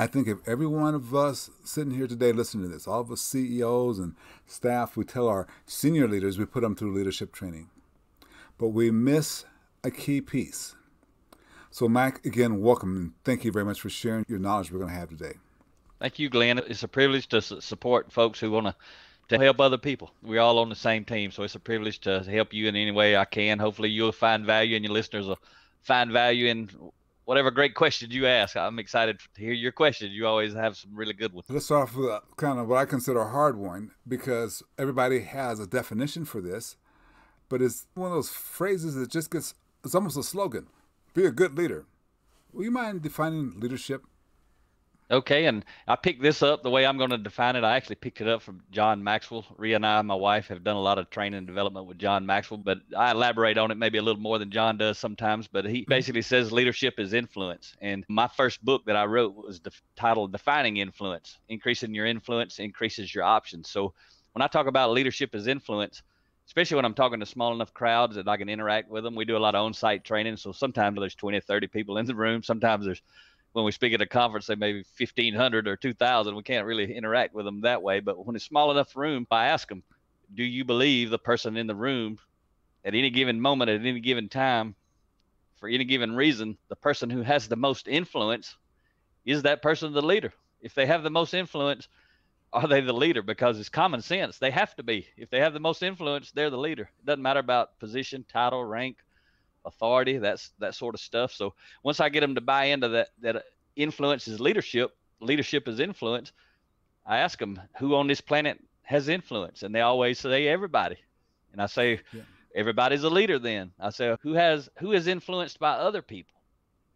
I think if every one of us sitting here today listening to this, all of us CEOs and staff, we tell our senior leaders we put them through leadership training, but we miss a key piece. So, Mack, again, welcome and thank you very much for sharing your knowledge we're going to have today. Thank you, Glenn. It's a privilege to support folks who want to to help other people. We're all on the same team, so it's a privilege to help you in any way I can. Hopefully, you'll find value, and your listeners will find value in whatever great questions you ask. I'm excited to hear your questions. You always have some really good ones. Let's start off with a, kind of what I consider a hard one because everybody has a definition for this, but it's one of those phrases that just gets, it's almost a slogan be a good leader. Will you mind defining leadership Okay, and I picked this up the way I'm going to define it. I actually picked it up from John Maxwell. Ria and I, my wife, have done a lot of training and development with John Maxwell, but I elaborate on it maybe a little more than John does sometimes. But he mm-hmm. basically says leadership is influence. And my first book that I wrote was the titled Defining Influence. Increasing your influence increases your options. So when I talk about leadership as influence, especially when I'm talking to small enough crowds that I can interact with them, we do a lot of on site training. So sometimes there's 20 30 people in the room, sometimes there's when we speak at a conference, say maybe 1,500 or 2,000. We can't really interact with them that way. But when it's small enough room, I ask them, do you believe the person in the room at any given moment, at any given time, for any given reason, the person who has the most influence is that person the leader? If they have the most influence, are they the leader? Because it's common sense. They have to be. If they have the most influence, they're the leader. It doesn't matter about position, title, rank, authority, that's that sort of stuff. So once I get them to buy into that that influence is leadership, leadership is influence, I ask them who on this planet has influence, and they always say everybody, and I say yeah. everybody's a leader. Then I say who has who is influenced by other people,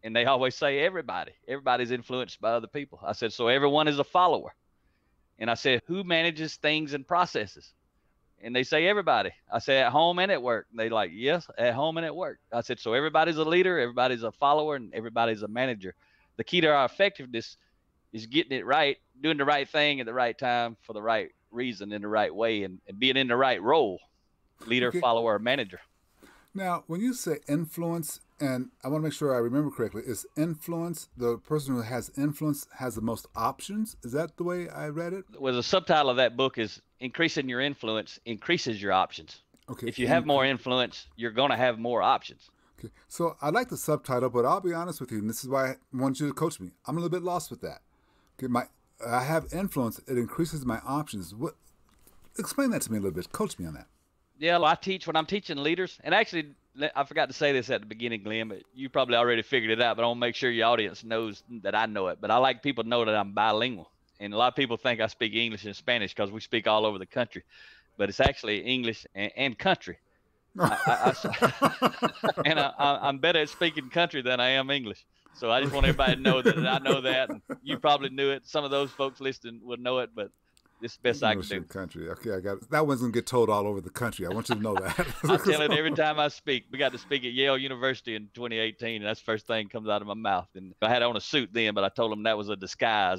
and they always say everybody. Everybody's influenced by other people. I said so everyone is a follower, and I said who manages things and processes and they say everybody. I say at home and at work. And they like, yes, at home and at work. I said, so everybody's a leader, everybody's a follower, and everybody's a manager. The key to our effectiveness is getting it right, doing the right thing at the right time for the right reason in the right way, and, and being in the right role, leader, okay. follower, manager. Now, when you say influence, and I want to make sure I remember correctly, is influence the person who has influence has the most options? Is that the way I read it? Well, the subtitle of that book is increasing your influence increases your options. Okay. If you have more influence, you're going to have more options. Okay. So I like the subtitle, but I'll be honest with you, and this is why I want you to coach me. I'm a little bit lost with that. Okay, my I have influence. It increases my options. What? Explain that to me a little bit. Coach me on that. Yeah, well, I teach when I'm teaching leaders, and actually, I forgot to say this at the beginning, Glenn, but you probably already figured it out. But I want to make sure your audience knows that I know it. But I like people to know that I'm bilingual and a lot of people think I speak English and Spanish because we speak all over the country, but it's actually English and, and country. I, I, and I, am better at speaking country than I am English. So I just want everybody to know that I know that. And you probably knew it. Some of those folks listening would know it, but it's the best I can do. Country. Okay, I got it. That one's gonna get told all over the country. I want you to know that. I tell it every time I speak. We got to speak at Yale University in 2018, and that's the first thing comes out of my mouth. And I had on a suit then, but I told them that was a disguise.